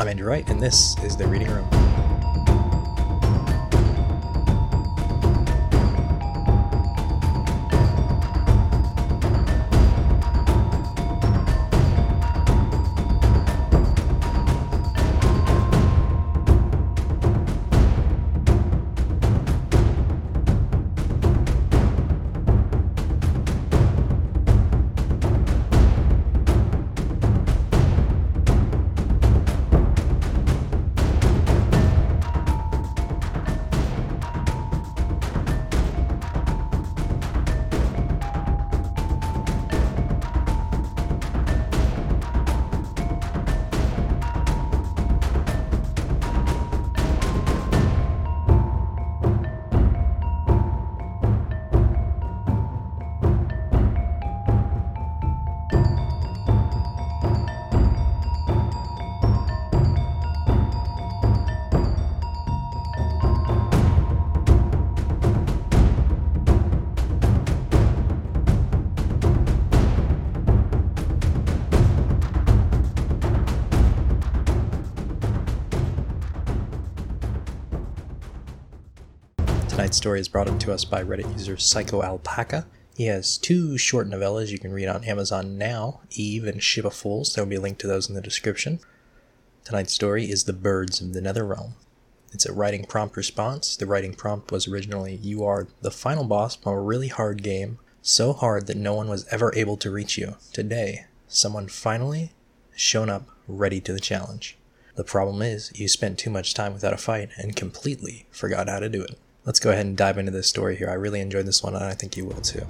I'm Andrew Wright, and this is The Reading Room. Tonight's story is brought up to us by Reddit user Psycho Alpaca. He has two short novellas you can read on Amazon now Eve and Ship of Fools. There will be a link to those in the description. Tonight's story is The Birds of the Nether Realm. It's a writing prompt response. The writing prompt was originally You are the final boss from a really hard game, so hard that no one was ever able to reach you. Today, someone finally shown up ready to the challenge. The problem is, you spent too much time without a fight and completely forgot how to do it. Let's go ahead and dive into this story here. I really enjoyed this one, and I think you will too.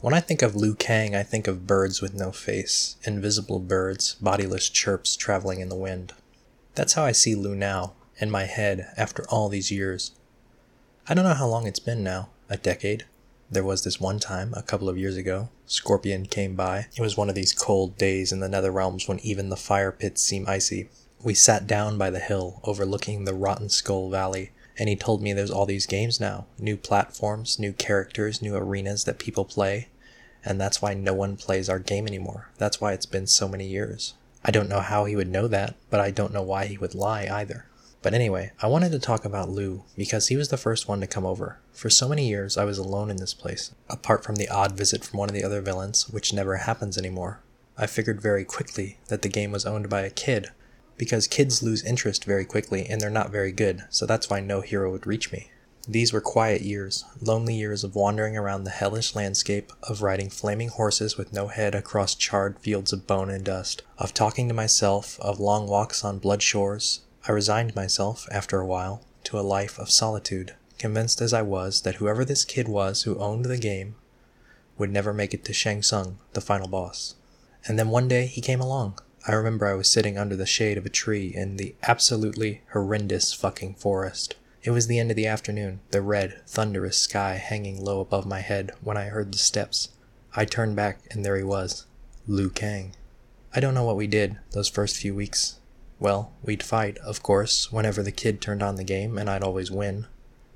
When I think of Liu Kang, I think of birds with no face, invisible birds, bodiless chirps traveling in the wind. That's how I see Liu now, in my head, after all these years. I don't know how long it's been now a decade? There was this one time, a couple of years ago, Scorpion came by. It was one of these cold days in the nether realms when even the fire pits seem icy. We sat down by the hill, overlooking the Rotten Skull Valley, and he told me there's all these games now new platforms, new characters, new arenas that people play. And that's why no one plays our game anymore. That's why it's been so many years. I don't know how he would know that, but I don't know why he would lie either. But anyway, I wanted to talk about Liu because he was the first one to come over. For so many years, I was alone in this place, apart from the odd visit from one of the other villains, which never happens anymore. I figured very quickly that the game was owned by a kid, because kids lose interest very quickly and they're not very good, so that's why no hero would reach me. These were quiet years, lonely years of wandering around the hellish landscape, of riding flaming horses with no head across charred fields of bone and dust, of talking to myself, of long walks on blood shores. I resigned myself, after a while, to a life of solitude, convinced as I was that whoever this kid was who owned the game would never make it to Shang Tsung, the final boss. And then one day he came along. I remember I was sitting under the shade of a tree in the absolutely horrendous fucking forest. It was the end of the afternoon, the red, thunderous sky hanging low above my head when I heard the steps. I turned back and there he was, Liu Kang. I don't know what we did those first few weeks. Well, we'd fight, of course, whenever the kid turned on the game, and I'd always win.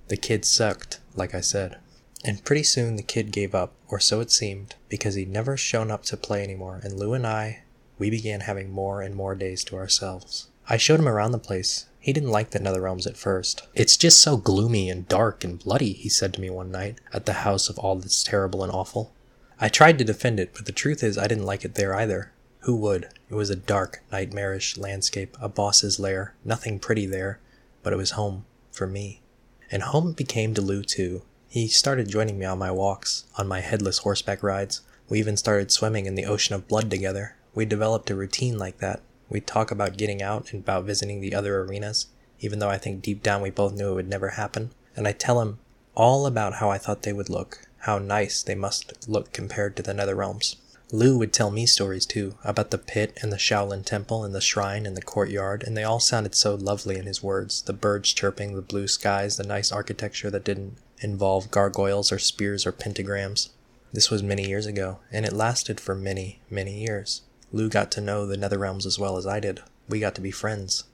The kid sucked, like I said. And pretty soon the kid gave up, or so it seemed, because he'd never shown up to play anymore, and Liu and I, we began having more and more days to ourselves. I showed him around the place, he didn't like the Netherrealms at first. It's just so gloomy and dark and bloody, he said to me one night, at the house of all that's terrible and awful. I tried to defend it, but the truth is I didn't like it there either. Who would? It was a dark, nightmarish landscape, a boss's lair, nothing pretty there, but it was home, for me. And home became Liu too. He started joining me on my walks, on my headless horseback rides. We even started swimming in the ocean of blood together. We developed a routine like that, We'd talk about getting out and about visiting the other arenas, even though I think deep down we both knew it would never happen. And I'd tell him all about how I thought they would look, how nice they must look compared to the Nether Realms. Liu would tell me stories too, about the pit and the Shaolin temple and the shrine and the courtyard, and they all sounded so lovely in his words the birds chirping, the blue skies, the nice architecture that didn't involve gargoyles or spears or pentagrams. This was many years ago, and it lasted for many, many years. Liu got to know the Netherrealms as well as I did. We got to be friends.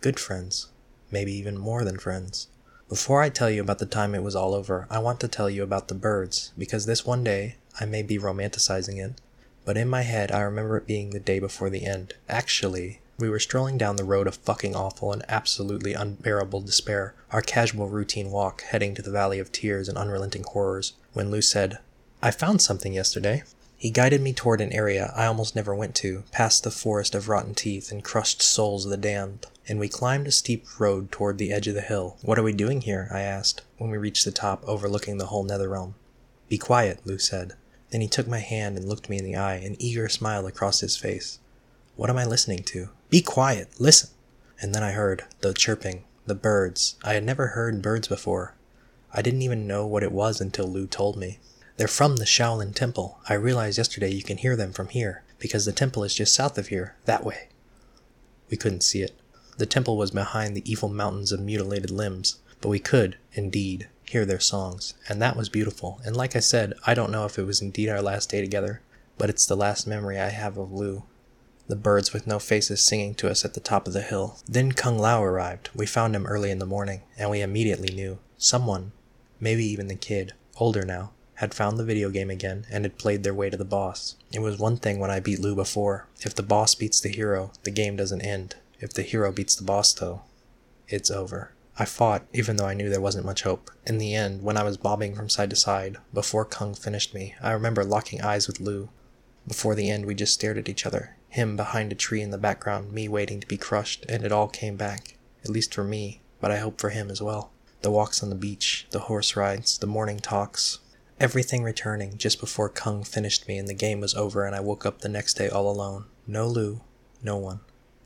Good friends. Maybe even more than friends. Before I tell you about the time it was all over, I want to tell you about the birds, because this one day, I may be romanticizing it, but in my head I remember it being the day before the end. Actually, we were strolling down the road of fucking awful and absolutely unbearable despair, our casual routine walk heading to the valley of tears and unrelenting horrors, when Liu said, I found something yesterday. He guided me toward an area I almost never went to, past the forest of rotten teeth and crushed souls of the damned, and we climbed a steep road toward the edge of the hill. What are we doing here? I asked, when we reached the top overlooking the whole Netherrealm. Be quiet, Liu said. Then he took my hand and looked me in the eye, an eager smile across his face. What am I listening to? Be quiet! Listen! And then I heard the chirping, the birds. I had never heard birds before. I didn't even know what it was until Liu told me. They're from the Shaolin Temple. I realized yesterday you can hear them from here, because the temple is just south of here, that way. We couldn't see it. The temple was behind the evil mountains of mutilated limbs, but we could, indeed, hear their songs, and that was beautiful. And like I said, I don't know if it was indeed our last day together, but it's the last memory I have of Liu. The birds with no faces singing to us at the top of the hill. Then Kung Lao arrived. We found him early in the morning, and we immediately knew. Someone, maybe even the kid, older now, had found the video game again and had played their way to the boss. It was one thing when I beat Liu before. If the boss beats the hero, the game doesn't end. If the hero beats the boss, though, it's over. I fought, even though I knew there wasn't much hope. In the end, when I was bobbing from side to side, before Kung finished me, I remember locking eyes with Liu. Before the end, we just stared at each other, him behind a tree in the background, me waiting to be crushed, and it all came back. At least for me, but I hope for him as well. The walks on the beach, the horse rides, the morning talks, Everything returning just before Kung finished me and the game was over and I woke up the next day all alone. No Liu, no one.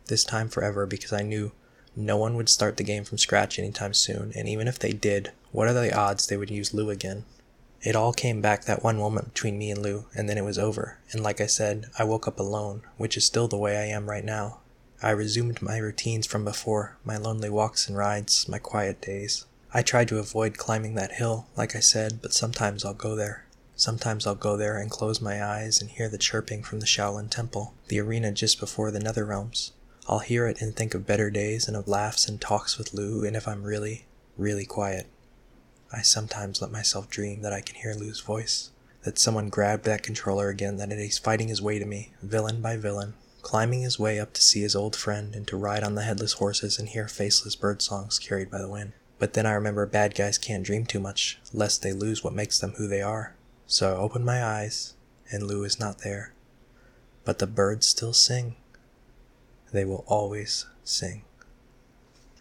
This time forever because I knew no one would start the game from scratch anytime soon, and even if they did, what are the odds they would use Liu again? It all came back that one moment between me and Liu, and then it was over. And like I said, I woke up alone, which is still the way I am right now. I resumed my routines from before, my lonely walks and rides, my quiet days. I try to avoid climbing that hill, like I said, but sometimes I'll go there. Sometimes I'll go there and close my eyes and hear the chirping from the Shaolin Temple, the arena just before the Nether Realms. I'll hear it and think of better days and of laughs and talks with Liu, and if I'm really, really quiet, I sometimes let myself dream that I can hear Liu's voice, that someone grabbed that controller again, that he's fighting his way to me, villain by villain, climbing his way up to see his old friend and to ride on the headless horses and hear faceless bird songs carried by the wind. But then I remember bad guys can't dream too much, lest they lose what makes them who they are. So I open my eyes, and Liu is not there. But the birds still sing. They will always sing.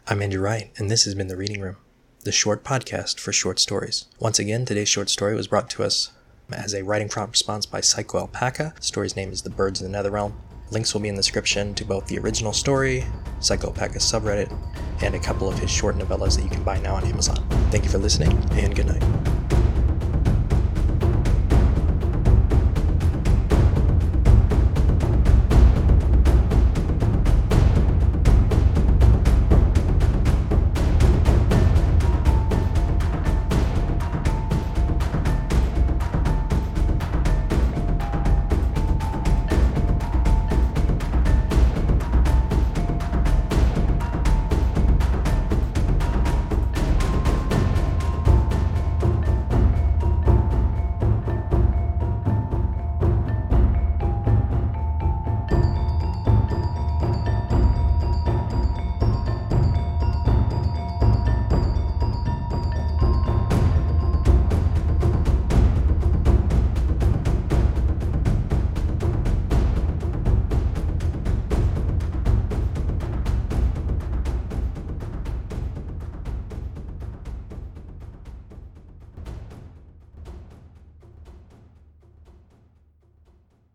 I'm Andrew Wright, and this has been The Reading Room, the short podcast for short stories. Once again, today's short story was brought to us as a writing prompt response by Psycho Alpaca. The story's name is The Birds in the Netherrealm. Links will be in the description to both the original story, Psycho Alpaca's subreddit, and a couple of his short novellas that you can buy now on Amazon. Thank you for listening, and good night.